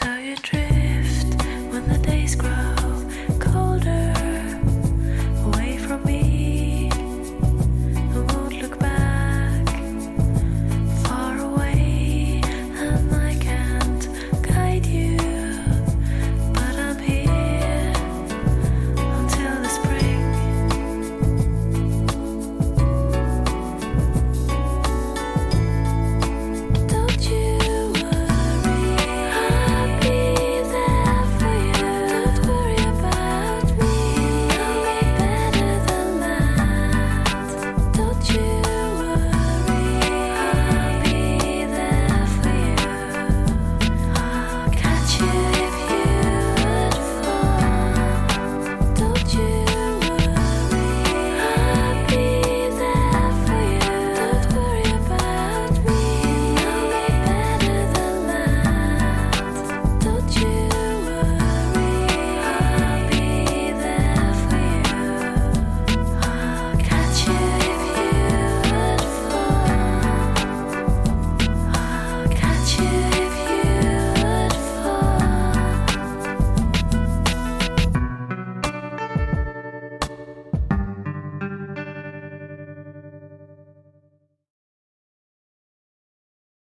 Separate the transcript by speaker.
Speaker 1: So 追